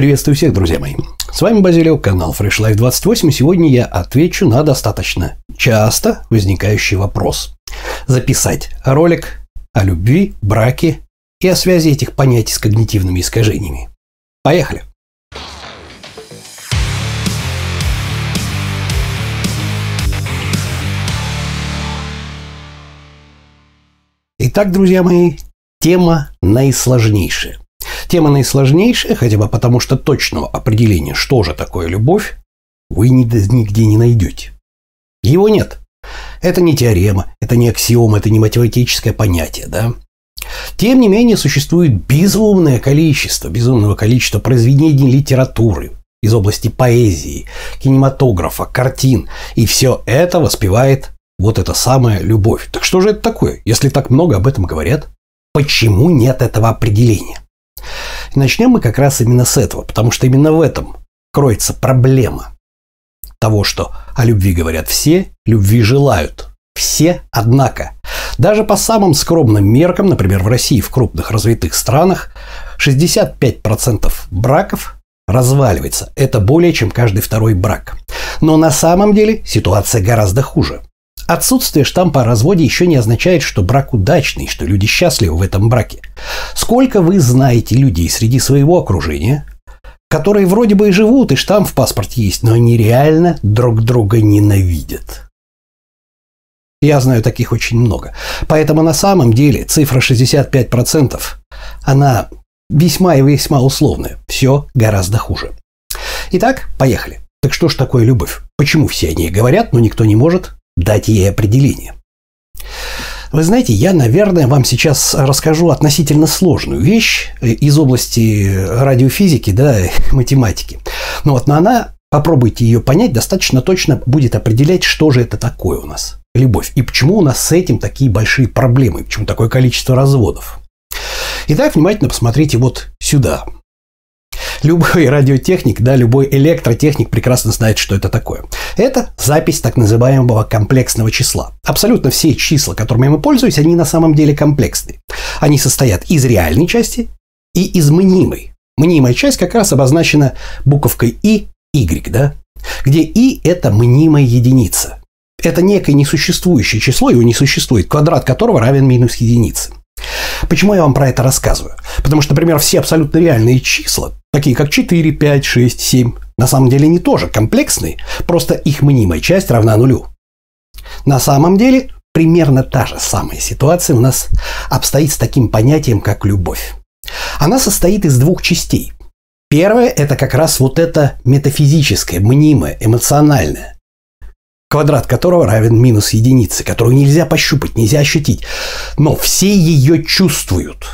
Приветствую всех, друзья мои. С вами Базилио, канал Fresh Life 28. Сегодня я отвечу на достаточно часто возникающий вопрос. Записать ролик о любви, браке и о связи этих понятий с когнитивными искажениями. Поехали! Итак, друзья мои, тема наисложнейшая. Тема наисложнейшая, хотя бы потому, что точного определения, что же такое любовь, вы нигде не найдете. Его нет. Это не теорема, это не аксиома, это не математическое понятие, да? Тем не менее, существует безумное количество, безумного количества произведений литературы из области поэзии, кинематографа, картин, и все это воспевает вот эта самая любовь. Так что же это такое, если так много об этом говорят? Почему нет этого определения? И начнем мы как раз именно с этого, потому что именно в этом кроется проблема того, что о любви говорят все, любви желают все, однако. Даже по самым скромным меркам, например, в России, в крупных развитых странах, 65% браков разваливается. Это более чем каждый второй брак. Но на самом деле ситуация гораздо хуже. Отсутствие штампа о разводе еще не означает, что брак удачный, что люди счастливы в этом браке. Сколько вы знаете людей среди своего окружения, которые вроде бы и живут, и штамп в паспорте есть, но они реально друг друга ненавидят. Я знаю таких очень много. Поэтому на самом деле цифра 65%, она весьма и весьма условная. Все гораздо хуже. Итак, поехали. Так что ж такое любовь? Почему все о ней говорят, но никто не может дать ей определение. Вы знаете, я, наверное, вам сейчас расскажу относительно сложную вещь из области радиофизики, да, математики. Но вот но она, попробуйте ее понять, достаточно точно будет определять, что же это такое у нас любовь и почему у нас с этим такие большие проблемы, почему такое количество разводов. Итак, внимательно посмотрите вот сюда – Любой радиотехник, да, любой электротехник прекрасно знает, что это такое. Это запись так называемого комплексного числа. Абсолютно все числа, которыми мы пользуемся, они на самом деле комплексные. Они состоят из реальной части и из мнимой. Мнимая часть как раз обозначена буковкой И, Y, да? Где И – это мнимая единица. Это некое несуществующее число, его не существует, квадрат которого равен минус единице. Почему я вам про это рассказываю? Потому что, например, все абсолютно реальные числа, такие как 4, 5, 6, 7, на самом деле не тоже комплексные, просто их мнимая часть равна нулю. На самом деле примерно та же самая ситуация у нас обстоит с таким понятием, как любовь. Она состоит из двух частей. Первое – это как раз вот это метафизическое, мнимое, эмоциональное квадрат которого равен минус единице, которую нельзя пощупать, нельзя ощутить. Но все ее чувствуют.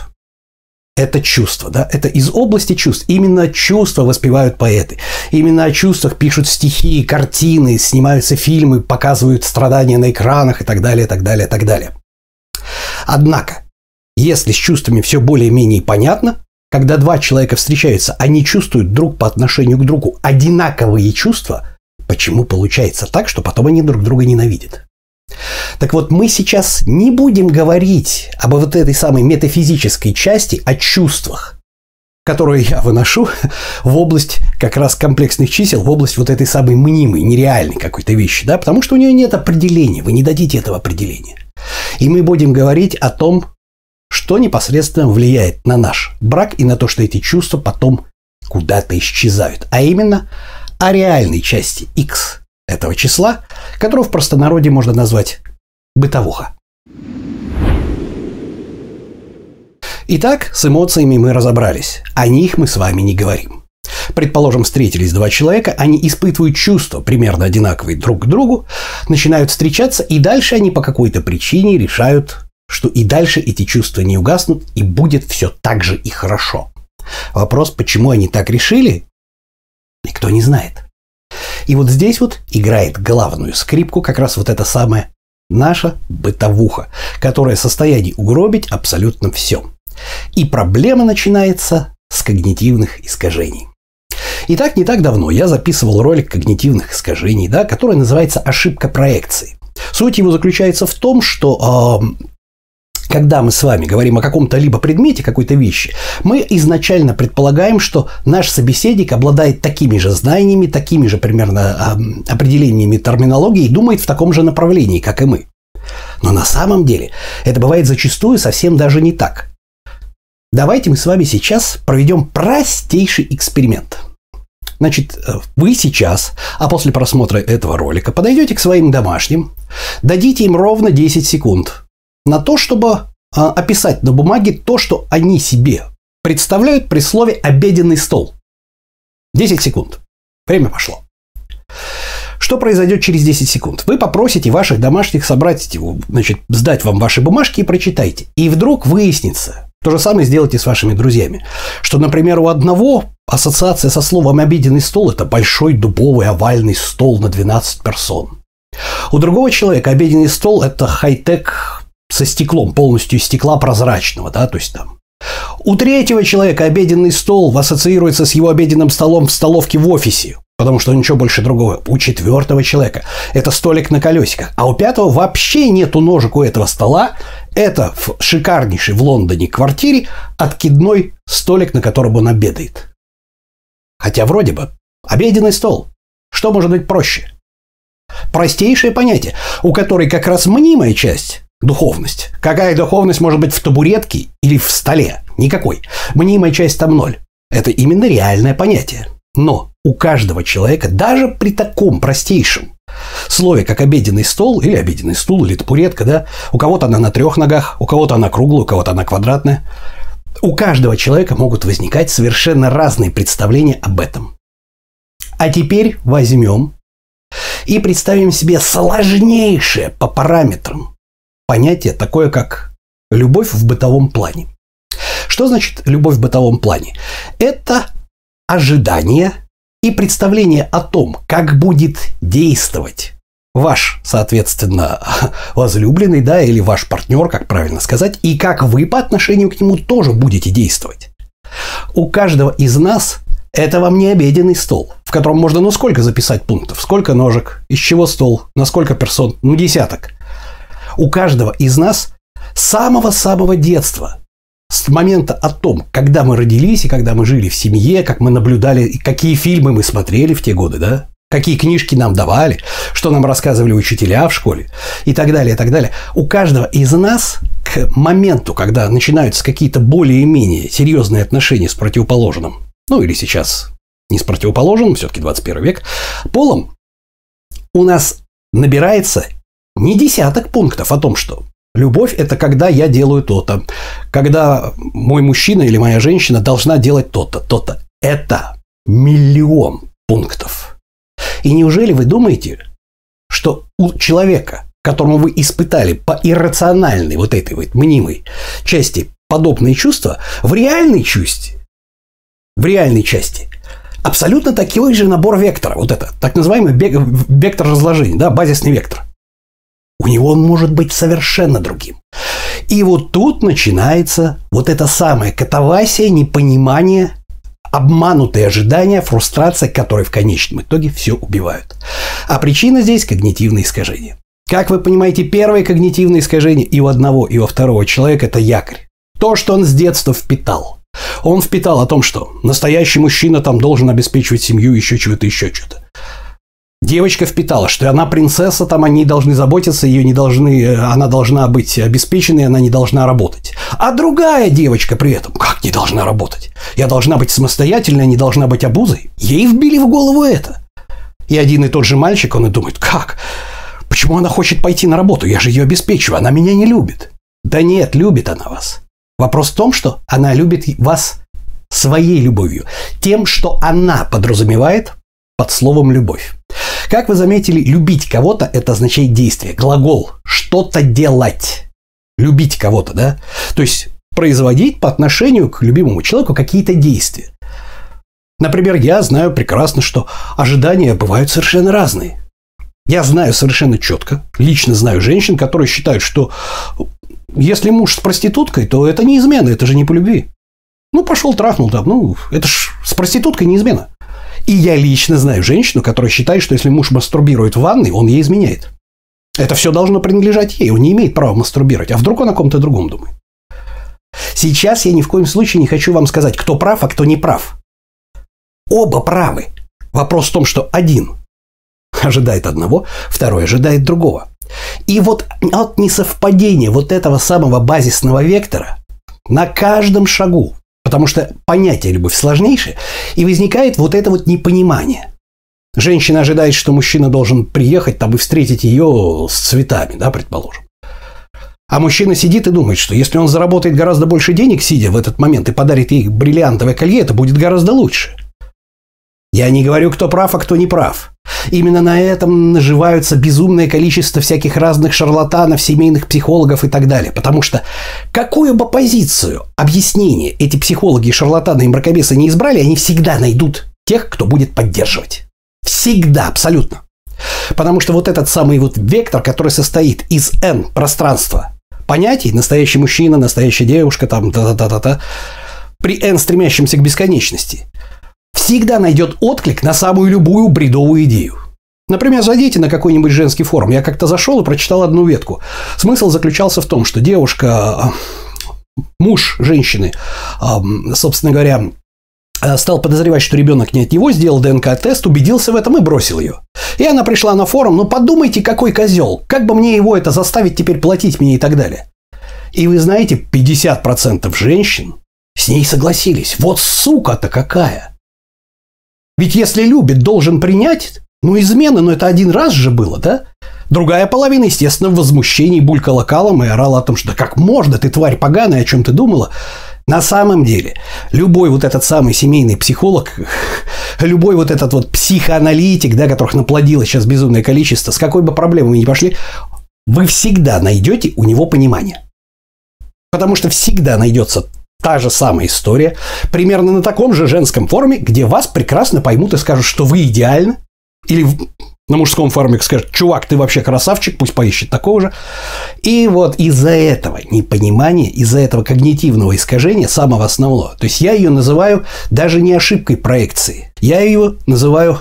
Это чувство, да, это из области чувств. Именно чувства воспевают поэты. Именно о чувствах пишут стихи, картины, снимаются фильмы, показывают страдания на экранах и так далее, и так далее, и так далее. Однако, если с чувствами все более-менее понятно, когда два человека встречаются, они чувствуют друг по отношению к другу одинаковые чувства – Почему получается так, что потом они друг друга ненавидят? Так вот, мы сейчас не будем говорить об вот этой самой метафизической части, о чувствах, которые я выношу в область как раз комплексных чисел, в область вот этой самой мнимой, нереальной какой-то вещи, да, потому что у нее нет определения, вы не дадите этого определения. И мы будем говорить о том, что непосредственно влияет на наш брак и на то, что эти чувства потом куда-то исчезают, а именно о реальной части x этого числа, которую в простонародье можно назвать бытовуха. Итак, с эмоциями мы разобрались. О них мы с вами не говорим. Предположим, встретились два человека, они испытывают чувства примерно одинаковые друг к другу, начинают встречаться, и дальше они по какой-то причине решают, что и дальше эти чувства не угаснут, и будет все так же и хорошо. Вопрос, почему они так решили, Никто не знает. И вот здесь вот играет главную скрипку как раз вот эта самая наша бытовуха, которая в состоянии угробить абсолютно все. И проблема начинается с когнитивных искажений. Итак, не так давно я записывал ролик когнитивных искажений, да, который называется «Ошибка проекции». Суть его заключается в том, что э, когда мы с вами говорим о каком-то либо предмете, какой-то вещи, мы изначально предполагаем, что наш собеседник обладает такими же знаниями, такими же примерно определениями терминологии и думает в таком же направлении, как и мы. Но на самом деле это бывает зачастую совсем даже не так. Давайте мы с вами сейчас проведем простейший эксперимент. Значит, э, вы сейчас, а после просмотра этого ролика, подойдете к своим домашним, дадите им ровно 10 секунд на то, чтобы а, описать на бумаге то, что они себе представляют при слове «обеденный стол». 10 секунд. Время пошло. Что произойдет через 10 секунд? Вы попросите ваших домашних собрать, значит, сдать вам ваши бумажки и прочитайте. И вдруг выяснится, то же самое сделайте с вашими друзьями, что, например, у одного ассоциация со словом «обеденный стол» – это большой дубовый овальный стол на 12 персон. У другого человека обеденный стол – это хай-тек со стеклом, полностью из стекла прозрачного, да, то есть там. У третьего человека обеденный стол ассоциируется с его обеденным столом в столовке в офисе, потому что ничего больше другого. У четвертого человека это столик на колесиках, а у пятого вообще нету ножек у этого стола. Это в шикарнейшей в Лондоне квартире откидной столик, на котором он обедает. Хотя вроде бы обеденный стол. Что может быть проще? Простейшее понятие, у которой как раз мнимая часть Духовность. Какая духовность может быть в табуретке или в столе? Никакой. Мнимая часть там ноль. Это именно реальное понятие. Но у каждого человека, даже при таком простейшем слове, как обеденный стол или обеденный стул или табуретка, да, у кого-то она на трех ногах, у кого-то она круглая, у кого-то она квадратная, у каждого человека могут возникать совершенно разные представления об этом. А теперь возьмем и представим себе сложнейшее по параметрам понятие такое, как любовь в бытовом плане. Что значит любовь в бытовом плане? Это ожидание и представление о том, как будет действовать ваш, соответственно, возлюбленный, да, или ваш партнер, как правильно сказать, и как вы по отношению к нему тоже будете действовать. У каждого из нас это вам не обеденный стол, в котором можно ну сколько записать пунктов, сколько ножек, из чего стол, на сколько персон, ну десяток у каждого из нас с самого-самого детства, с момента о том, когда мы родились и когда мы жили в семье, как мы наблюдали, какие фильмы мы смотрели в те годы, да, какие книжки нам давали, что нам рассказывали учителя в школе и так далее, и так далее. У каждого из нас к моменту, когда начинаются какие-то более-менее серьезные отношения с противоположным, ну или сейчас не с противоположным, все-таки 21 век, полом, у нас набирается не десяток пунктов о том, что любовь – это когда я делаю то-то, когда мой мужчина или моя женщина должна делать то-то, то-то. Это миллион пунктов. И неужели вы думаете, что у человека, которому вы испытали по иррациональной вот этой вот мнимой части подобные чувства, в реальной части, в реальной части абсолютно такой же набор вектора, вот это, так называемый вектор разложения, да, базисный вектор. У него он может быть совершенно другим. И вот тут начинается вот это самое катавасия, непонимание, обманутые ожидания, фрустрация, которые в конечном итоге все убивают. А причина здесь – когнитивное искажение. Как вы понимаете, первое когнитивное искажение и у одного, и у второго человека – это якорь. То, что он с детства впитал. Он впитал о том, что настоящий мужчина там должен обеспечивать семью, еще чего-то, еще что-то. Девочка впитала, что она принцесса, там они должны заботиться, ее не должны, э, она должна быть обеспеченной, она не должна работать. А другая девочка при этом, как не должна работать? Я должна быть самостоятельной, не должна быть обузой. Ей вбили в голову это. И один и тот же мальчик, он и думает, как? Почему она хочет пойти на работу? Я же ее обеспечиваю, она меня не любит. Да нет, любит она вас. Вопрос в том, что она любит вас своей любовью, тем, что она подразумевает под словом «любовь». Как вы заметили, любить кого-то – это означает действие, глагол, что-то делать. Любить кого-то, да? То есть производить по отношению к любимому человеку какие-то действия. Например, я знаю прекрасно, что ожидания бывают совершенно разные. Я знаю совершенно четко, лично знаю женщин, которые считают, что если муж с проституткой, то это не измена, это же не по любви. Ну, пошел, трахнул там, ну, это ж с проституткой не измена. И я лично знаю женщину, которая считает, что если муж мастурбирует в ванной, он ей изменяет. Это все должно принадлежать ей. Он не имеет права мастурбировать. А вдруг он о ком-то другом думает? Сейчас я ни в коем случае не хочу вам сказать, кто прав, а кто не прав. Оба правы. Вопрос в том, что один ожидает одного, второй ожидает другого. И вот от несовпадения вот этого самого базисного вектора на каждом шагу, потому что понятие любовь сложнейшее, и возникает вот это вот непонимание. Женщина ожидает, что мужчина должен приехать там и встретить ее с цветами, да, предположим. А мужчина сидит и думает, что если он заработает гораздо больше денег, сидя в этот момент, и подарит ей бриллиантовое колье, это будет гораздо лучше. Я не говорю, кто прав, а кто не прав. Именно на этом наживаются безумное количество всяких разных шарлатанов, семейных психологов и так далее. Потому что какую бы позицию, объяснение эти психологи, шарлатаны и мракобесы не избрали, они всегда найдут тех, кто будет поддерживать. Всегда, абсолютно. Потому что вот этот самый вот вектор, который состоит из n пространства понятий, настоящий мужчина, настоящая девушка, там, та-та-та-та, при n стремящемся к бесконечности, всегда найдет отклик на самую любую бредовую идею. Например, зайдите на какой-нибудь женский форум. Я как-то зашел и прочитал одну ветку. Смысл заключался в том, что девушка, муж женщины, собственно говоря, стал подозревать, что ребенок не от него, сделал ДНК-тест, убедился в этом и бросил ее. И она пришла на форум, ну подумайте, какой козел, как бы мне его это заставить теперь платить мне и так далее. И вы знаете, 50% женщин с ней согласились. Вот сука-то какая! Ведь если любит, должен принять. Ну, измена, но это один раз же было, да? Другая половина, естественно, в возмущении булькала калом и орала о том, что да как можно, ты тварь поганая, о чем ты думала. На самом деле, любой вот этот самый семейный психолог, любой вот этот вот психоаналитик, да, которых наплодилось сейчас безумное количество, с какой бы проблемой вы ни пошли, вы всегда найдете у него понимание. Потому что всегда найдется Та же самая история, примерно на таком же женском форуме, где вас прекрасно поймут и скажут, что вы идеальны, или на мужском форуме скажут, чувак, ты вообще красавчик, пусть поищет такого же. И вот из-за этого непонимания, из-за этого когнитивного искажения самого основного, то есть я ее называю даже не ошибкой проекции, я ее называю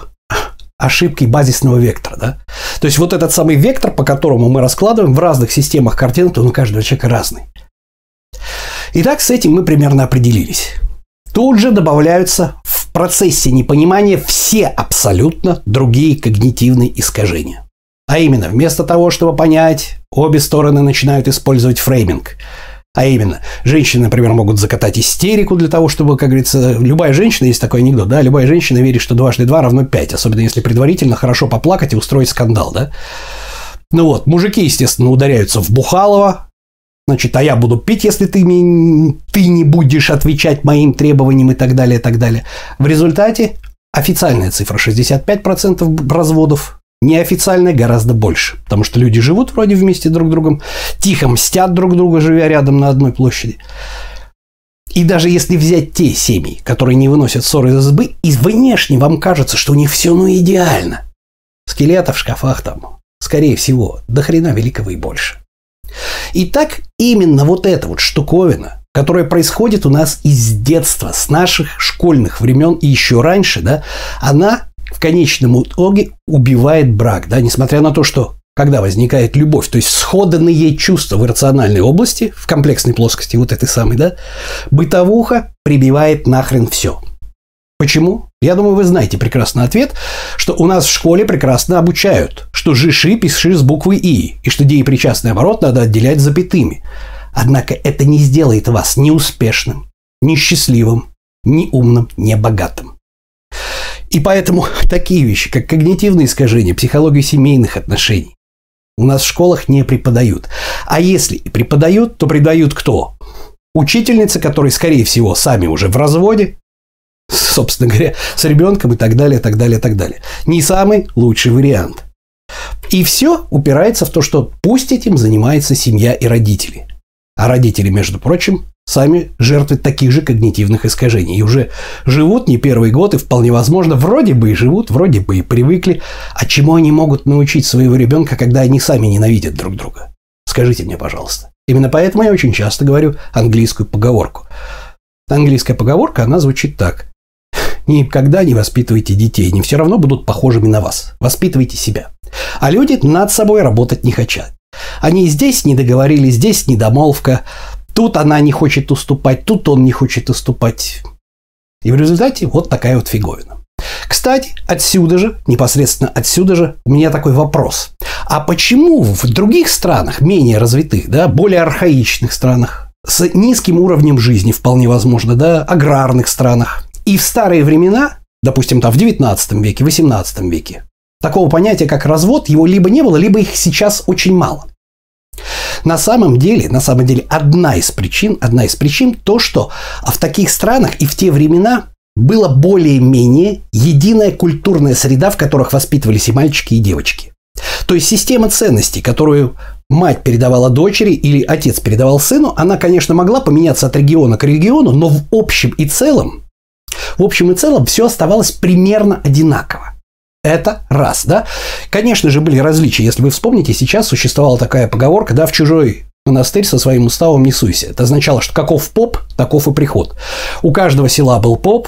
ошибкой базисного вектора. Да? То есть вот этот самый вектор, по которому мы раскладываем в разных системах картинок, он у каждого человека разный. Итак, с этим мы примерно определились. Тут же добавляются в процессе непонимания все абсолютно другие когнитивные искажения. А именно, вместо того, чтобы понять, обе стороны начинают использовать фрейминг. А именно, женщины, например, могут закатать истерику для того, чтобы, как говорится, любая женщина, есть такой анекдот, да, любая женщина верит, что дважды два равно пять, особенно если предварительно хорошо поплакать и устроить скандал, да. Ну вот, мужики, естественно, ударяются в Бухалова, Значит, а я буду пить, если ты, ты не будешь отвечать моим требованиям и так далее, и так далее. В результате официальная цифра 65% разводов, неофициальная гораздо больше. Потому что люди живут вроде вместе друг с другом, тихо мстят друг друга, живя рядом на одной площади. И даже если взять те семьи, которые не выносят ссоры из избы, и внешне вам кажется, что у них все ну идеально. Скелеты в шкафах там, скорее всего, до хрена великого и больше. И так именно вот эта вот штуковина, которая происходит у нас из детства, с наших школьных времен и еще раньше, да, она в конечном итоге убивает брак, да, несмотря на то, что когда возникает любовь, то есть сходанные чувства в иррациональной области, в комплексной плоскости вот этой самой, да, бытовуха прибивает нахрен все. Почему? Я думаю, вы знаете прекрасно ответ, что у нас в школе прекрасно обучают, что жиши пиши с буквы «и», и что деепричастный оборот надо отделять запятыми. Однако это не сделает вас ни успешным, ни счастливым, ни умным, ни богатым. И поэтому такие вещи, как когнитивные искажения, психология семейных отношений, у нас в школах не преподают. А если и преподают, то преподают кто? Учительницы, которые, скорее всего, сами уже в разводе, собственно говоря, с ребенком и так далее, так далее, так далее. Не самый лучший вариант. И все упирается в то, что пусть этим занимается семья и родители. А родители, между прочим, сами жертвы таких же когнитивных искажений. И уже живут не первый год, и вполне возможно, вроде бы и живут, вроде бы и привыкли. А чему они могут научить своего ребенка, когда они сами ненавидят друг друга? Скажите мне, пожалуйста. Именно поэтому я очень часто говорю английскую поговорку. Английская поговорка, она звучит так. Никогда не воспитывайте детей, они все равно будут похожими на вас. Воспитывайте себя. А люди над собой работать не хотят. Они здесь не договорились, здесь недомолвка, тут она не хочет уступать, тут он не хочет уступать. И в результате вот такая вот фиговина. Кстати, отсюда же, непосредственно отсюда же, у меня такой вопрос. А почему в других странах, менее развитых, да, более архаичных странах, с низким уровнем жизни, вполне возможно, да, аграрных странах, и в старые времена, допустим, там в 19 веке, 18 веке, такого понятия, как развод, его либо не было, либо их сейчас очень мало. На самом деле, на самом деле, одна из причин, одна из причин то, что в таких странах и в те времена было более-менее единая культурная среда, в которых воспитывались и мальчики, и девочки. То есть система ценностей, которую мать передавала дочери или отец передавал сыну, она, конечно, могла поменяться от региона к региону, но в общем и целом, в общем и целом все оставалось примерно одинаково. Это раз, да? Конечно же, были различия. Если вы вспомните, сейчас существовала такая поговорка, да, в чужой монастырь со своим уставом не суйся. Это означало, что каков поп, таков и приход. У каждого села был поп,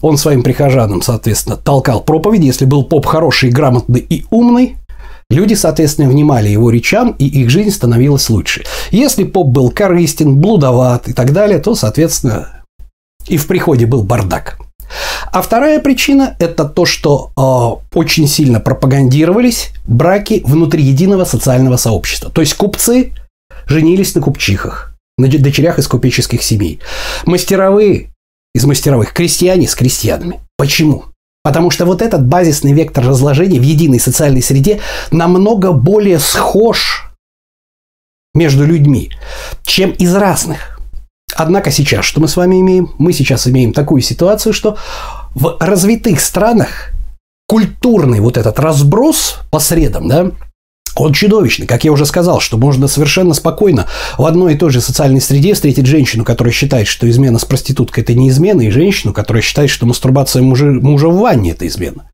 он своим прихожанам, соответственно, толкал проповеди. Если был поп хороший, грамотный и умный, люди, соответственно, внимали его речам, и их жизнь становилась лучше. Если поп был корыстен, блудоват и так далее, то, соответственно, и в приходе был бардак. А вторая причина – это то, что э, очень сильно пропагандировались браки внутри единого социального сообщества. То есть купцы женились на купчихах, на дочерях из купеческих семей. Мастеровые из мастеровых, крестьяне с крестьянами. Почему? Потому что вот этот базисный вектор разложения в единой социальной среде намного более схож между людьми, чем из разных. Однако сейчас, что мы с вами имеем? Мы сейчас имеем такую ситуацию, что в развитых странах культурный вот этот разброс по средам, да, он чудовищный. Как я уже сказал, что можно совершенно спокойно в одной и той же социальной среде встретить женщину, которая считает, что измена с проституткой – это не измена, и женщину, которая считает, что мастурбация мужа, мужа в ванне – это измена.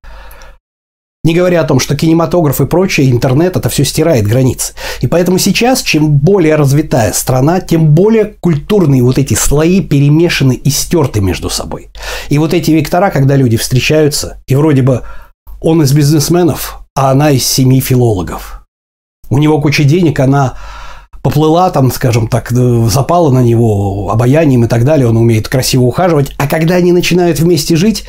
Не говоря о том, что кинематограф и прочее, интернет, это все стирает границы. И поэтому сейчас, чем более развитая страна, тем более культурные вот эти слои перемешаны и стерты между собой. И вот эти вектора, когда люди встречаются, и вроде бы он из бизнесменов, а она из семьи филологов. У него куча денег, она поплыла там, скажем так, запала на него обаянием и так далее, он умеет красиво ухаживать. А когда они начинают вместе жить,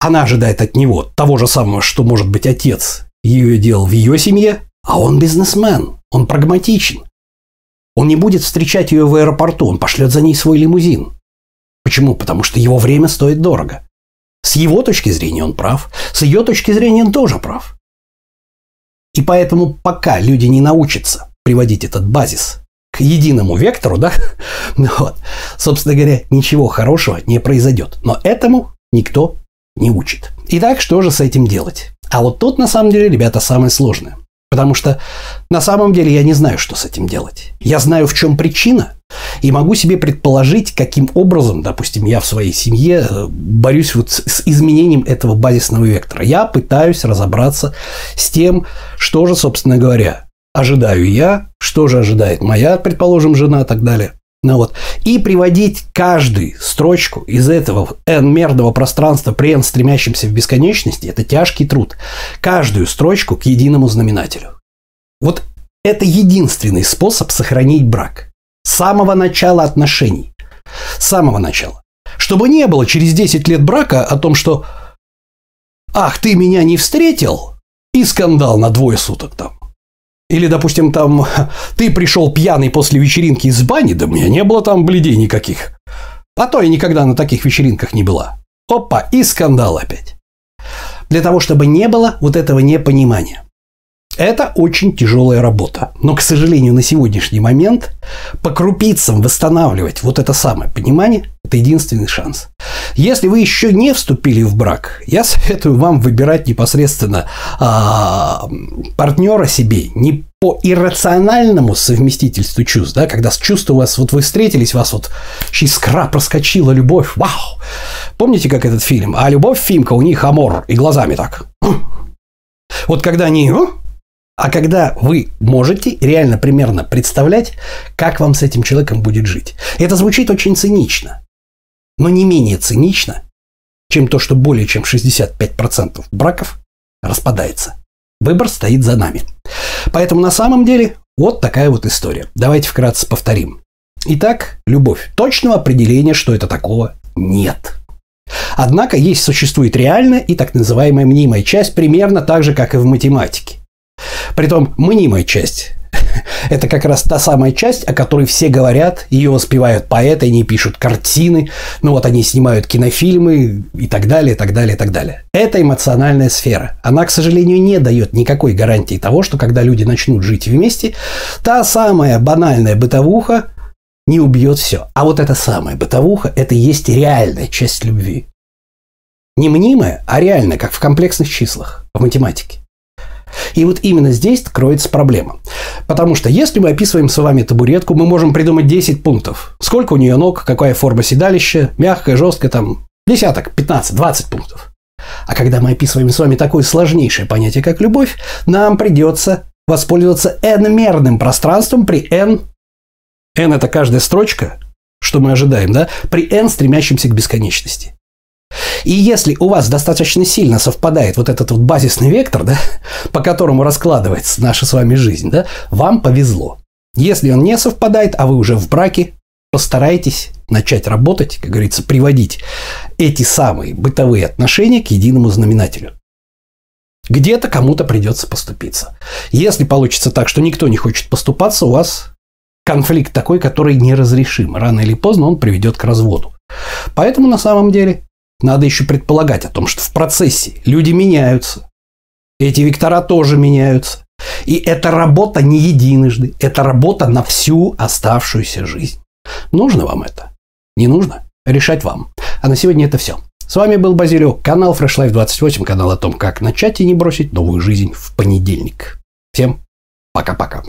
она ожидает от него того же самого, что может быть отец ее делал в ее семье, а он бизнесмен, он прагматичен. Он не будет встречать ее в аэропорту, он пошлет за ней свой лимузин. Почему? Потому что его время стоит дорого. С его точки зрения он прав, с ее точки зрения он тоже прав. И поэтому пока люди не научатся приводить этот базис к единому вектору, да, вот, собственно говоря, ничего хорошего не произойдет. Но этому никто не учит. Итак, что же с этим делать? А вот тут, на самом деле, ребята, самое сложное. Потому что на самом деле я не знаю, что с этим делать. Я знаю, в чем причина, и могу себе предположить, каким образом, допустим, я в своей семье э, борюсь вот с изменением этого базисного вектора. Я пытаюсь разобраться с тем, что же, собственно говоря, ожидаю я, что же ожидает моя, предположим, жена и так далее. Ну вот. И приводить каждую строчку из этого n-мерного пространства при n стремящемся в бесконечности – это тяжкий труд. Каждую строчку к единому знаменателю. Вот это единственный способ сохранить брак. С самого начала отношений. С самого начала. Чтобы не было через 10 лет брака о том, что «Ах, ты меня не встретил!» и скандал на двое суток там. Или, допустим, там, ты пришел пьяный после вечеринки из бани, да у меня не было там бледей никаких. А то я никогда на таких вечеринках не была. Опа, и скандал опять. Для того, чтобы не было вот этого непонимания. Это очень тяжелая работа. Но, к сожалению, на сегодняшний момент по крупицам восстанавливать вот это самое понимание – это единственный шанс. Если вы еще не вступили в брак, я советую вам выбирать непосредственно а, партнера себе не по иррациональному совместительству чувств, да, когда с чувств у вас, вот вы встретились, вас вот искра проскочила, любовь, вау. Помните, как этот фильм? А любовь Фимка, у них амор, и глазами так. Вот когда они а когда вы можете реально примерно представлять, как вам с этим человеком будет жить. Это звучит очень цинично, но не менее цинично, чем то, что более чем 65% браков распадается. Выбор стоит за нами. Поэтому на самом деле вот такая вот история. Давайте вкратце повторим. Итак, любовь. Точного определения, что это такого, нет. Однако есть существует реальная и так называемая мнимая часть, примерно так же, как и в математике. Притом мнимая часть это как раз та самая часть, о которой все говорят, ее воспевают поэты, они пишут картины, ну вот они снимают кинофильмы и так далее, и так далее, и так далее. Это эмоциональная сфера. Она, к сожалению, не дает никакой гарантии того, что когда люди начнут жить вместе, та самая банальная бытовуха не убьет все. А вот эта самая бытовуха – это и есть реальная часть любви. Не мнимая, а реальная, как в комплексных числах, в математике. И вот именно здесь кроется проблема. Потому что если мы описываем с вами табуретку, мы можем придумать 10 пунктов. Сколько у нее ног, какая форма седалища, мягкая, жесткая, там, десяток, 15, 20 пунктов. А когда мы описываем с вами такое сложнейшее понятие, как любовь, нам придется воспользоваться n-мерным пространством при n. n – это каждая строчка, что мы ожидаем, да, при n, стремящемся к бесконечности. И если у вас достаточно сильно совпадает вот этот вот базисный вектор, да, по которому раскладывается наша с вами жизнь, да, вам повезло. Если он не совпадает, а вы уже в браке, постарайтесь начать работать, как говорится, приводить эти самые бытовые отношения к единому знаменателю. Где-то кому-то придется поступиться. Если получится так, что никто не хочет поступаться, у вас конфликт такой, который неразрешим. Рано или поздно он приведет к разводу. Поэтому на самом деле надо еще предполагать о том, что в процессе люди меняются. Эти вектора тоже меняются. И эта работа не единожды. Это работа на всю оставшуюся жизнь. Нужно вам это? Не нужно? Решать вам. А на сегодня это все. С вами был Базилио, канал Fresh Life 28, канал о том, как начать и не бросить новую жизнь в понедельник. Всем пока-пока.